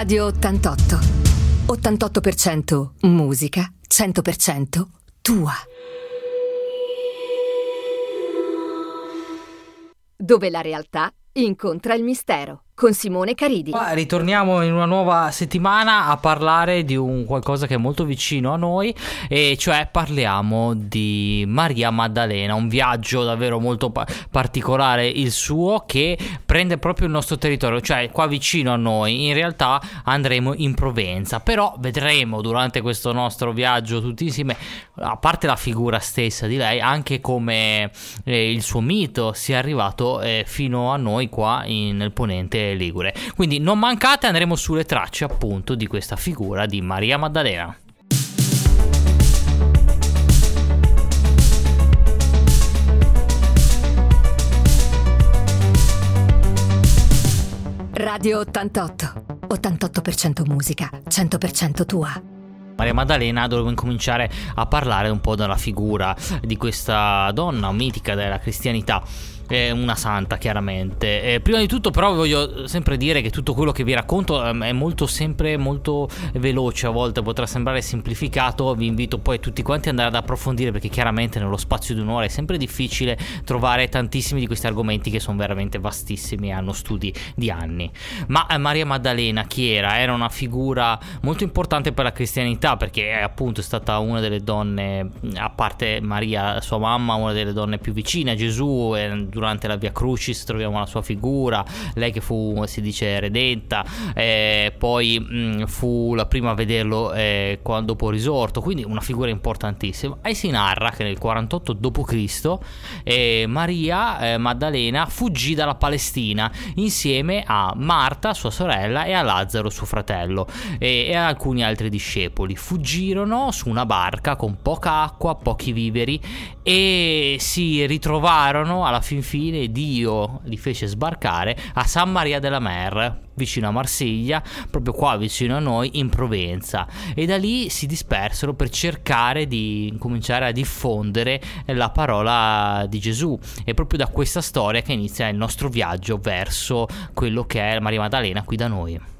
Radio 88. 88% musica, 100% tua. Dove la realtà incontra il mistero con Simone Caridi. Ritorniamo in una nuova settimana a parlare di un qualcosa che è molto vicino a noi e cioè parliamo di Maria Maddalena, un viaggio davvero molto pa- particolare il suo che prende proprio il nostro territorio, cioè qua vicino a noi. In realtà andremo in Provenza, però vedremo durante questo nostro viaggio tutti insieme, a parte la figura stessa di lei, anche come eh, il suo mito sia arrivato eh, fino a noi qua in, nel ponente ligure. Quindi non mancate, andremo sulle tracce appunto di questa figura di Maria Maddalena. Radio 88. 88% musica, 100% tua. Maria Maddalena dovevo incominciare a parlare un po' della figura di questa donna mitica della cristianità è una santa chiaramente. Eh, prima di tutto però voglio sempre dire che tutto quello che vi racconto eh, è molto sempre molto veloce, a volte potrà sembrare semplificato, vi invito poi tutti quanti ad andare ad approfondire perché chiaramente nello spazio di un'ora è sempre difficile trovare tantissimi di questi argomenti che sono veramente vastissimi e hanno studi di anni. Ma eh, Maria Maddalena chi era? Era una figura molto importante per la cristianità perché è appunto stata una delle donne, a parte Maria sua mamma, una delle donne più vicine a Gesù e durante la Via Crucis troviamo la sua figura, lei che fu, si dice, redenta, eh, poi mh, fu la prima a vederlo eh, quando, dopo risorto, quindi una figura importantissima. E si narra che nel 48 d.C. Eh, Maria eh, Maddalena fuggì dalla Palestina insieme a Marta, sua sorella, e a Lazzaro, suo fratello, e, a alcuni altri discepoli. Fuggirono su una barca con poca acqua, pochi viveri e si ritrovarono alla fin Dio li fece sbarcare a San Maria della Mer vicino a Marsiglia, proprio qua vicino a noi in Provenza e da lì si dispersero per cercare di cominciare a diffondere la parola di Gesù. È proprio da questa storia che inizia il nostro viaggio verso quello che è Maria Maddalena qui da noi.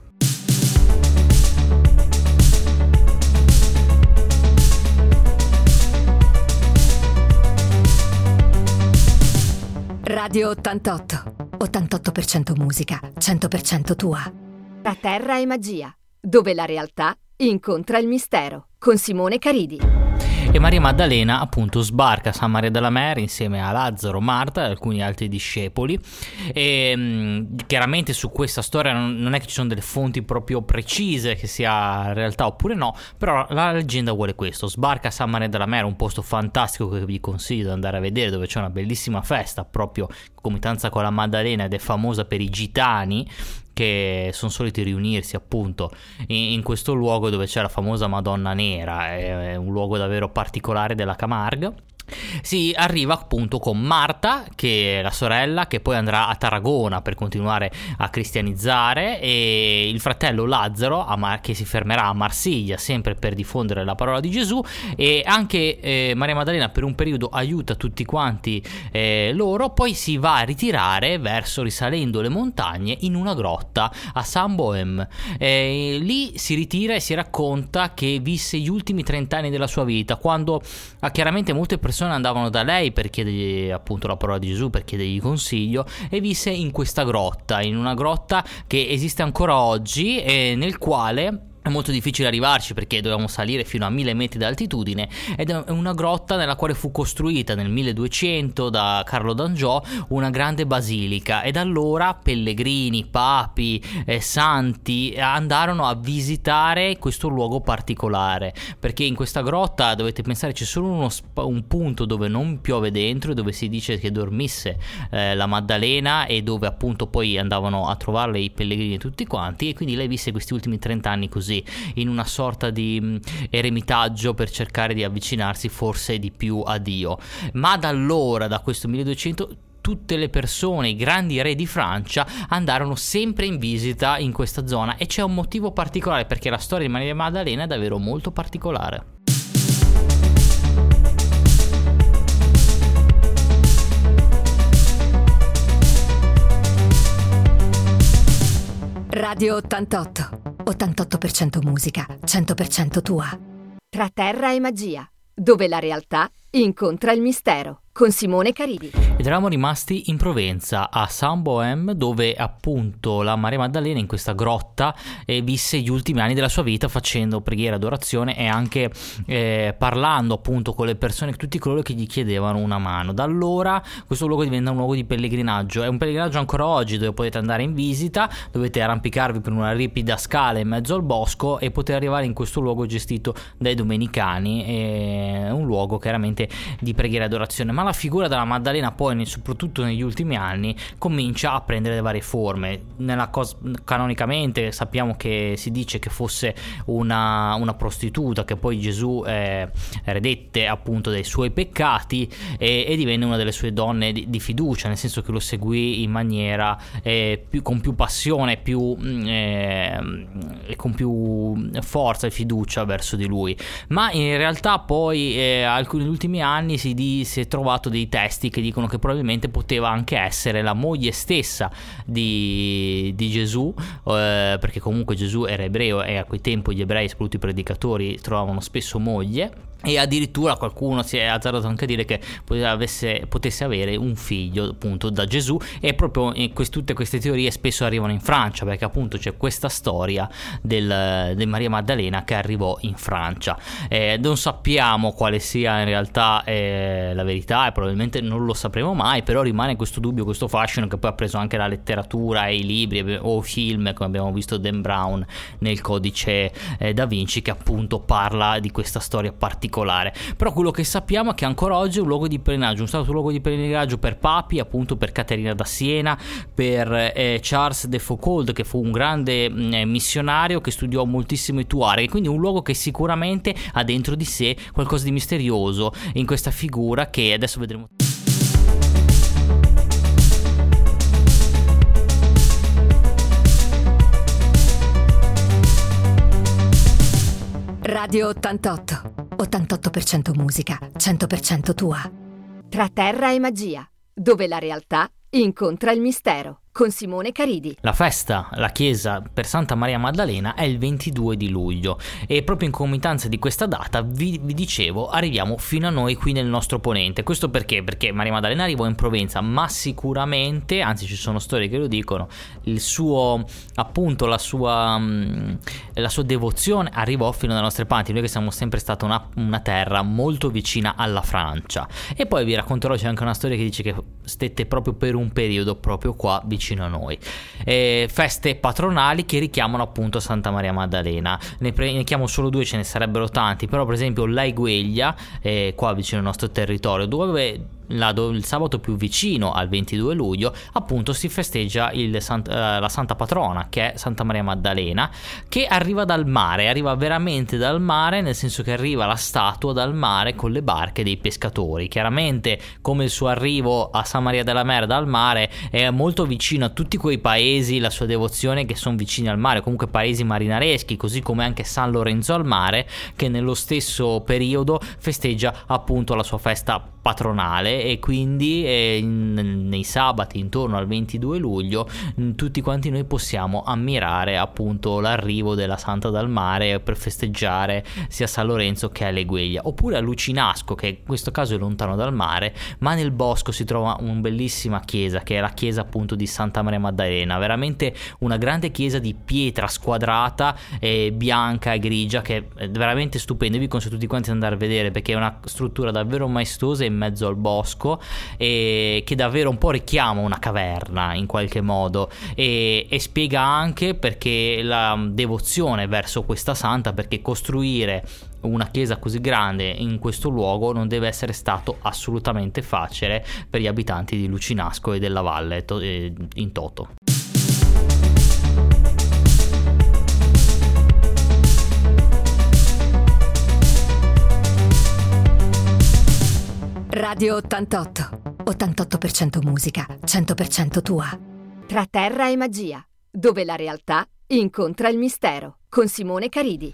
Radio 88. 88% musica, 100% tua. Tra terra e magia, dove la realtà incontra il mistero. Con Simone Caridi e Maria Maddalena appunto sbarca a San Maria della Mer insieme a Lazzaro, Marta e alcuni altri discepoli. E mh, chiaramente su questa storia non, è che ci sono delle fonti proprio precise che sia realtà oppure no però la leggenda vuole questo. Sbarca a San Maria della Mer un posto fantastico che vi consiglio di andare a vedere dove c'è una bellissima festa proprio comitanza con la Maddalena ed è famosa per i gitani che sono soliti riunirsi appunto in, in, questo luogo dove c'è la famosa Madonna Nera, è, è un luogo davvero particolare della Camargue si arriva appunto con Marta, che è la sorella, che poi andrà a Tarragona per continuare a cristianizzare, e il fratello Lazzaro, che si fermerà a Marsiglia sempre per diffondere la parola di Gesù, e anche eh, Maria Maddalena per un periodo aiuta tutti quanti eh, loro, poi si va a ritirare verso risalendo le montagne in una grotta a San Bohem. Eh, lì si ritira e si racconta che visse gli ultimi 30 anni della sua vita, quando ha chiaramente molte persone persone andavano da lei per chiedergli appunto la parola di Gesù, per chiedergli consiglio e visse in questa grotta, in una grotta che esiste ancora oggi e nel quale è molto difficile arrivarci perché dovevamo salire fino a 1000 metri d'altitudine ed è una grotta nella quale fu costruita nel 1200 da Carlo d'Angiò una grande basilica e da allora pellegrini, papi, eh, santi andarono a visitare questo luogo particolare perché in questa grotta dovete pensare c'è solo uno, un punto dove non piove dentro e dove si dice che dormisse eh, la Maddalena e dove appunto poi andavano a trovarle i pellegrini tutti quanti e quindi lei visse questi ultimi 30 anni così così, in una sorta di mm, eremitaggio per cercare di avvicinarsi forse di più a Dio. Ma da allora, da questo 1200, tutte le persone, i grandi re di Francia, andarono sempre in visita in questa zona e c'è un motivo particolare perché la storia di Maria Maddalena è davvero molto particolare. Radio 88 88% musica, 100% tua. Tra terra e magia, dove la realtà incontra il mistero con Simone Caridi. Ed eravamo rimasti in Provenza, a San Bohem, dove appunto la Maria Maddalena in questa grotta eh, visse gli ultimi anni della sua vita facendo preghiera, adorazione e anche eh, parlando appunto con le persone, tutti coloro che gli chiedevano una mano. Da allora questo luogo diventa un luogo di pellegrinaggio, è un pellegrinaggio ancora oggi dove potete andare in visita, dovete arrampicarvi per una ripida scala in mezzo al bosco e potete arrivare in questo luogo gestito dai domenicani, è un luogo chiaramente di preghiera e adorazione, ma la figura della Maddalena poi, soprattutto negli ultimi anni, comincia a prendere le varie forme. Cos- canonicamente sappiamo che si dice che fosse una, una prostituta che poi Gesù eh, redette appunto dai suoi peccati e, e, divenne una delle sue donne di, di, fiducia, nel senso che lo seguì in maniera eh, più, con più passione più, mm, eh, e con più forza e fiducia verso di lui. Ma in realtà poi eh, alcuni ultimi anni si, di, si è trovato dei testi che dicono che probabilmente poteva anche essere la moglie stessa di, di Gesù, eh, perché comunque Gesù era ebreo e a quel tempo gli ebrei, soprattutto i predicatori, trovavano spesso moglie. E addirittura qualcuno si è azzardato anche a dire che avesse, potesse avere un figlio appunto da Gesù. E proprio quest, tutte queste teorie spesso arrivano in Francia perché appunto c'è questa storia del, del Maria Maddalena che arrivò in Francia. Eh, non sappiamo quale sia in realtà eh, la verità e probabilmente non lo sapremo mai però rimane questo dubbio questo fascino che poi ha preso anche la letteratura e i libri o film come abbiamo visto Dan Brown nel codice eh, da Vinci che appunto parla di questa storia particolare. Però quello che sappiamo è che ancora oggi è un luogo di pellegrinaggio, un stato luogo di pellegrinaggio per papi, appunto per Caterina da Siena, per eh, Charles de Foucault, che fu un grande mm, eh, missionario che studiò moltissimo i Tuareg, quindi un luogo che sicuramente ha dentro di sé qualcosa di misterioso in questa figura che adesso vedremo. Radio 88. 88% musica, 100% tua. Tra terra e magia, dove la realtà incontra il mistero con Simone Caridi. La festa, la chiesa per Santa Maria Maddalena è il 22 di luglio e proprio in comitanza di questa data vi, vi, dicevo arriviamo fino a noi qui nel nostro ponente. Questo perché? Perché Maria Maddalena arrivò in Provenza, ma sicuramente, anzi ci sono storie che lo dicono, il suo appunto la sua, mm, la sua devozione arrivò fino alle nostre parti. Noi che siamo sempre stata una, una terra molto vicina alla Francia. E poi vi racconterò c'è anche una storia che dice che stette proprio per un periodo proprio qua vicino vicino a noi. Eh, feste patronali che richiamano appunto Santa Maria Maddalena. Ne, pre- ne chiamo solo due, ce ne sarebbero tanti, però per esempio l'Aigueglia, eh, qua vicino al nostro territorio, dove la, il sabato più vicino al 22 luglio, appunto si festeggia il, uh, la Santa Patrona, che è Santa Maria Maddalena, che arriva dal mare, arriva veramente dal mare, nel senso che arriva la statua dal mare con le barche dei pescatori. Chiaramente, come il suo arrivo a San Maria della Mer dal mare è molto vicino a tutti quei paesi, la sua devozione che sono vicini al mare, comunque paesi marinareschi, così come anche San Lorenzo al mare, che nello stesso periodo festeggia appunto la sua festa patronale e quindi eh, nei sabati intorno al 22 luglio mm, tutti quanti noi possiamo ammirare appunto l'arrivo della Santa dal Mare per festeggiare sia San Lorenzo che a Legueglia oppure a Lucinasco che in questo caso è lontano dal mare ma nel bosco si trova una bellissima chiesa che è la chiesa appunto di Santa Maria Maddalena. Veramente una grande chiesa di pietra squadrata e bianca e grigia che è veramente stupenda. Vi consiglio tutti quanti ad andare a vedere perché è una struttura davvero maestosa in mezzo al bosco e che davvero un po' richiama una caverna in qualche modo e, e spiega anche perché la devozione verso questa santa perché costruire una chiesa così grande in questo luogo non deve essere stato assolutamente facile per gli abitanti di Lucinasco e della valle in toto. Radio 88. 88% musica, 100% tua. Tra terra e magia, dove la realtà incontra il mistero, con Simone Caridi.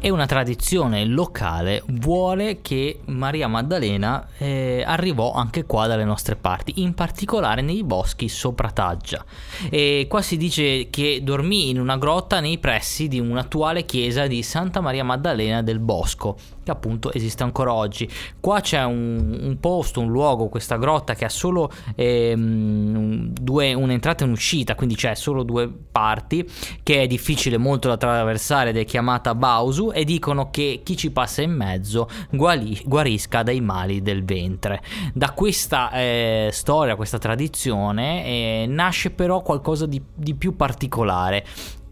e una tradizione locale vuole che Maria Maddalena eh, arrivò anche qua dalle nostre parti, in particolare nei boschi sopra Taggia. E qua si dice che dormì in una grotta nei pressi di un'attuale chiesa di Santa Maria Maddalena del Bosco, che appunto esiste ancora oggi. Qua c'è un, un posto, un luogo, questa grotta che ha solo ehm, due, un'entrata e un'uscita, quindi c'è solo due parti, che è difficile molto da attraversare ed è chiamata Bausu e dicono che chi ci passa in mezzo guali, guarisca dai mali del ventre. Da questa eh, storia, questa tradizione eh, nasce però qualcosa di, di più particolare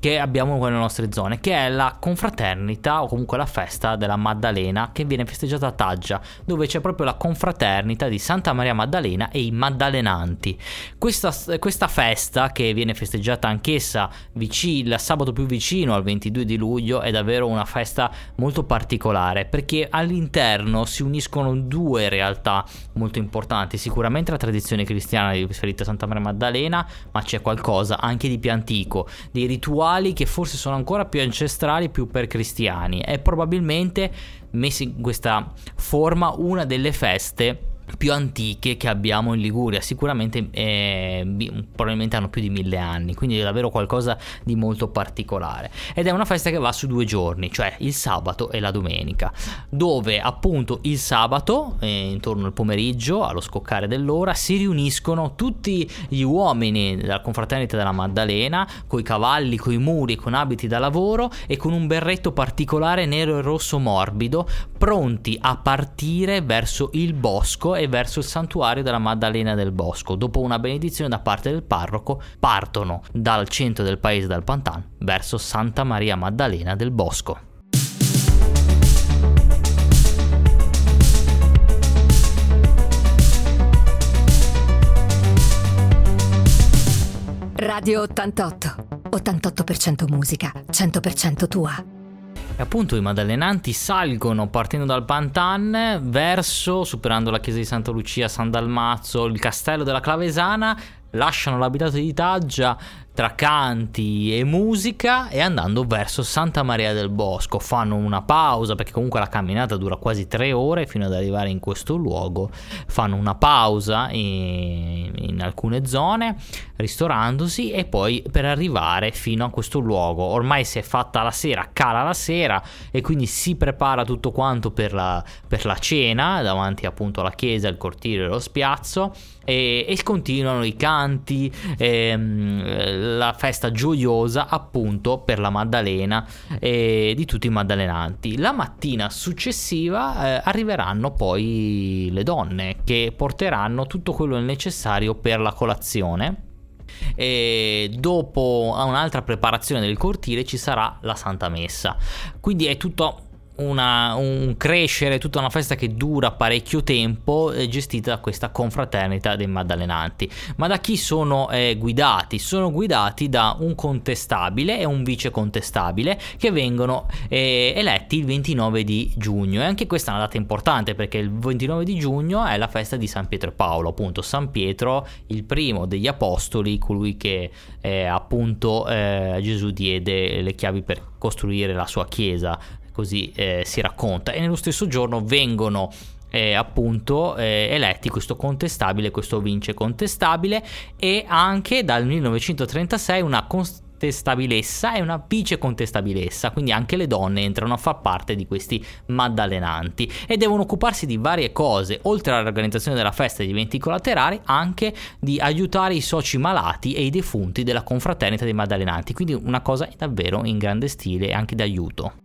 che abbiamo nelle nostre zone, che è la confraternita o comunque la festa della Maddalena che viene festeggiata a Taggia, dove c'è proprio la confraternita di Santa Maria Maddalena e i Maddalenanti. Questa, questa festa, che viene festeggiata anch'essa vicino, il sabato più vicino al 22 di luglio, è davvero una festa molto particolare perché all'interno si uniscono due realtà molto importanti. Sicuramente la tradizione cristiana riferita a Santa Maria Maddalena, ma c'è qualcosa anche di più antico, dei rituali rituali che forse sono ancora più ancestrali, più per cristiani. È probabilmente messa in questa forma una delle feste più antiche che abbiamo in Liguria, sicuramente eh, probabilmente hanno più di mille anni, quindi è davvero qualcosa di molto particolare. Ed è una festa che va su due giorni, cioè il sabato e la domenica, dove appunto il sabato, eh, intorno al pomeriggio, allo scoccare dell'ora, si riuniscono tutti gli uomini della confraternita della Maddalena, coi cavalli, coi muri, con abiti da lavoro e con un berretto particolare nero e rosso morbido, pronti a partire verso il bosco e verso il santuario della Maddalena del Bosco. Dopo una benedizione da parte del parroco, partono dal centro del paese, dal Pantan, verso Santa Maria Maddalena del Bosco. Radio 88. 88% musica, 100% tua. E appunto i Madallenanti salgono partendo dal Pantan verso, superando la chiesa di Santa Lucia, San Dalmazzo, il castello della Clavesana, lasciano l'abitato di Taggia tra canti e musica e andando verso Santa Maria del Bosco. Fanno una pausa perché comunque la camminata dura quasi tre ore fino ad arrivare in questo luogo. Fanno una pausa in, in alcune zone, ristorandosi e poi per arrivare fino a questo luogo. Ormai si è fatta la sera, cala la sera e quindi si prepara tutto quanto per la, per la cena davanti appunto alla chiesa, il cortile e lo spiazzo e, e continuano i canti. Ehm, la festa gioiosa appunto per la Maddalena e di tutti i maddalenanti. La mattina successiva eh, arriveranno poi le donne che porteranno tutto quello necessario per la colazione e dopo un'altra preparazione del cortile ci sarà la Santa Messa. Quindi è tutto una, un crescere, tutta una festa che dura parecchio tempo, eh, gestita da questa confraternita dei Maddalenanti. Ma da chi sono eh, guidati? Sono guidati da un contestabile e un vice contestabile che vengono eh, eletti il 29 di giugno. E anche questa è una data importante perché il 29 di giugno è la festa di San Pietro e Paolo, appunto San Pietro, il primo degli apostoli, colui che eh, appunto eh, Gesù diede le chiavi per costruire la sua chiesa così eh, si racconta, e nello stesso giorno vengono eh, appunto eh, eletti questo contestabile, questo vince contestabile e anche dal 1936 una contestabilessa e una vice contestabilessa, quindi anche le donne entrano a far parte di questi maddalenanti. E devono occuparsi di varie cose, oltre all'organizzazione della festa e degli eventi collaterali, anche di aiutare i soci malati e i defunti della confraternita dei maddalenanti, quindi una cosa davvero in grande stile e anche d'aiuto.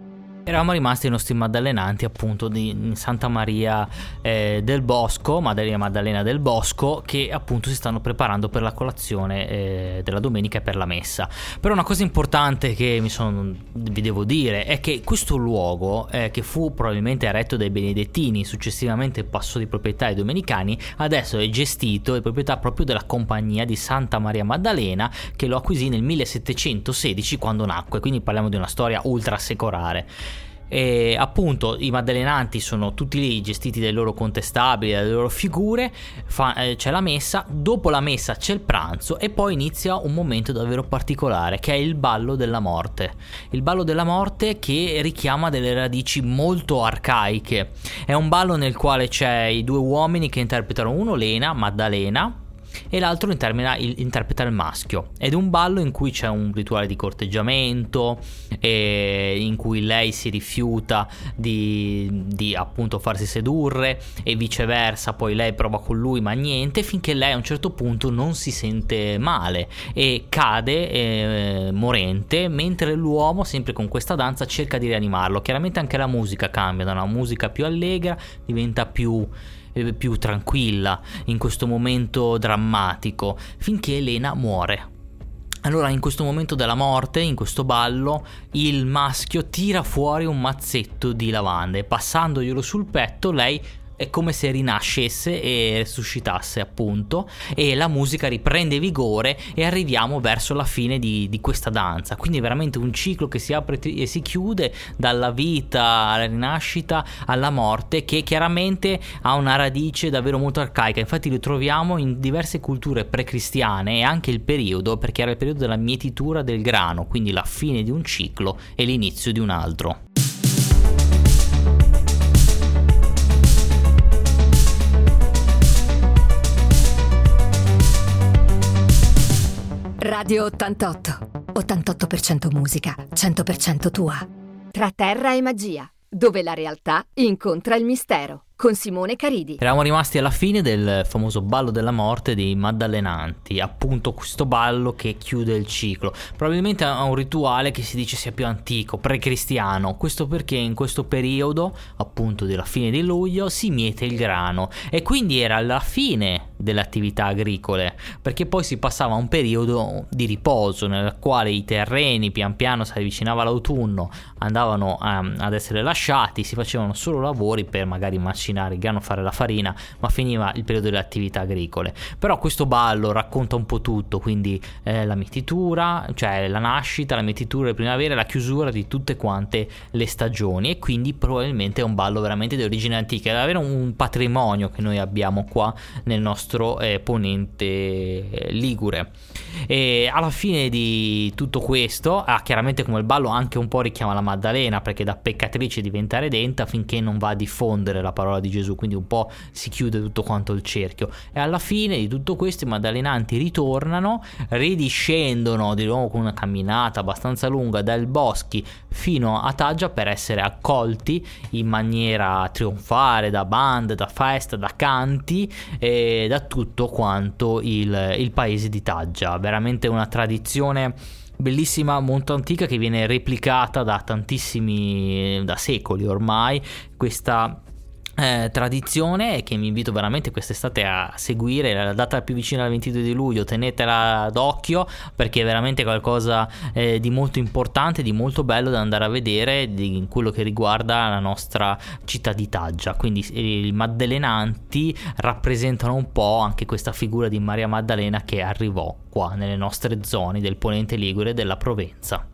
Eravamo rimasti ai nostri Maddalenanti appunto di Santa Maria eh, del Bosco, Maddalena Maddalena del Bosco, che appunto si stanno preparando per la colazione eh, della domenica e per la messa. Però una cosa importante che sono, vi devo dire è che questo luogo, eh, che fu probabilmente eretto dai Benedettini, successivamente passò di proprietà ai Domenicani, adesso è gestito di proprietà proprio della compagnia di Santa Maria Maddalena, che lo acquisì nel 1716 quando nacque, quindi parliamo di una storia ultra secolare. E appunto i maddelenanti sono tutti lì gestiti dai loro contestabili, dalle loro figure, fa, eh, c'è la messa, dopo la messa c'è il pranzo e poi inizia un momento davvero particolare che è il ballo della morte. Il ballo della morte che richiama delle radici molto arcaiche. È un ballo nel quale c'è i due uomini che interpretano uno Lena, Maddalena, e l'altro il, interpreta il maschio. Ed è un ballo in cui c'è un rituale di corteggiamento, in cui lei si rifiuta di, di, appunto farsi sedurre e viceversa, poi lei prova con lui ma niente, finché lei a un certo punto non si sente male e cade eh, morente, mentre l'uomo sempre con questa danza cerca di rianimarlo. Chiaramente anche la musica cambia, da una musica più allegra diventa più eh, più tranquilla in questo momento drammatico, finché Elena muore. Allora, in questo momento della morte, in questo ballo, il maschio tira fuori un mazzetto di lavanda e passandoglielo sul petto, lei è come se rinascesse e resuscitasse appunto e la musica riprende vigore e arriviamo verso la fine di, di questa danza. Quindi è veramente un ciclo che si apre e si chiude dalla vita alla rinascita alla morte che chiaramente ha una radice davvero molto arcaica. Infatti lo troviamo in diverse culture precristiane e anche il periodo perché era il periodo della mietitura del grano quindi la fine di un ciclo e l'inizio di un altro Radio 88. 88% musica, 100% tua. Tra terra e magia, dove la realtà incontra il mistero con Simone Caridi. Eravamo rimasti alla fine del famoso ballo della morte dei Maddalenanti, appunto questo ballo che chiude il ciclo. Probabilmente è un rituale che si dice sia più antico, pre-cristiano, questo perché in questo periodo, appunto della fine di luglio, si miete il grano e quindi era la fine delle attività agricole, perché poi si passava a un periodo di riposo nel quale i terreni pian piano si avvicinava l'autunno, andavano um, ad essere lasciati, si facevano solo lavori per magari macinare il grano, fare la farina, ma finiva il periodo delle attività agricole. Però questo ballo racconta un po' tutto, quindi eh, la mietitura, cioè la nascita, la mietitura, le primavere, la chiusura di tutte quante le stagioni e quindi probabilmente è un ballo veramente di origine antica, è davvero un patrimonio che noi abbiamo qua nel nostro eh, ponente eh, ligure. E alla fine di tutto questo, ah, chiaramente come il ballo anche un po' richiama la Maddalena perché da peccatrice diventa redenta finché non va a diffondere la parola di Gesù, quindi un po' si chiude tutto quanto il cerchio. E alla fine di tutto questo i maddalenanti ritornano, ridiscendono di nuovo con una camminata abbastanza lunga dal boschi fino a Taggia per essere accolti in maniera trionfale da bande, da festa, da canti e da tutto quanto il, il paese di Taggia. Veramente una tradizione bellissima, molto antica che viene replicata da tantissimi, da secoli ormai. Questa eh, tradizione che mi invito veramente quest'estate a seguire. La data più vicina al 22 di luglio tenetela d'occhio perché è veramente qualcosa eh, di molto importante di molto bello da andare a vedere di quello che riguarda la nostra città di Taggia quindi eh, i maddelenanti rappresentano un po' anche questa figura di Maria Maddalena che arrivò qua nelle nostre zone del Ponente Ligure e della Provenza.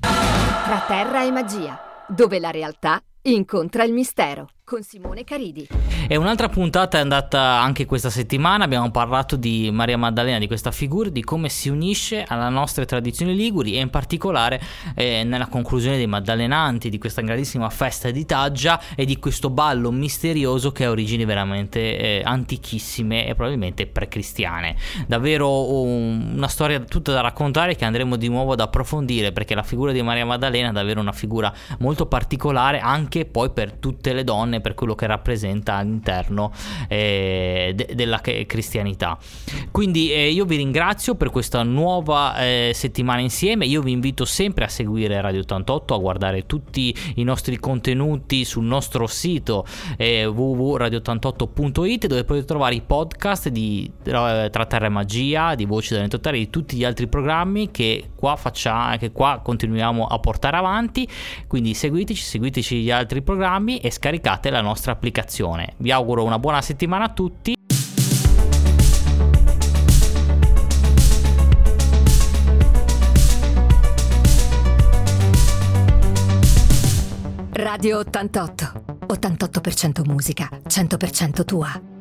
Tra terra e magia dove la realtà incontra il mistero con Simone Caridi. E un'altra puntata è andata anche questa settimana, abbiamo parlato di Maria Maddalena, di questa figura, di come si unisce alla nostra tradizione liguri e in particolare eh, nella conclusione dei Maddalenanti, di questa grandissima festa di Taggia e di questo ballo misterioso che ha origini veramente eh, antichissime e probabilmente precristiane. Davvero un, una storia tutta da raccontare che andremo di nuovo ad approfondire perché la figura di Maria Maddalena è davvero una figura molto particolare anche poi per tutte le donne donne per quello che rappresenta all'interno eh, de- della cristianità. Quindi eh, io vi ringrazio per questa nuova eh, settimana insieme, io vi invito sempre a seguire Radio 88, a guardare tutti i nostri contenuti sul nostro sito eh, www.radio88.it dove potete trovare i podcast di eh, Tra Terra e Magia, di Voci da Totale, di tutti gli altri programmi che qua facciamo, che qua continuiamo a portare avanti. Quindi seguiteci, seguiteci gli altri programmi e scaricate la nostra applicazione. Vi auguro una buona settimana a tutti. Radio 88. 88% musica, 100% tua.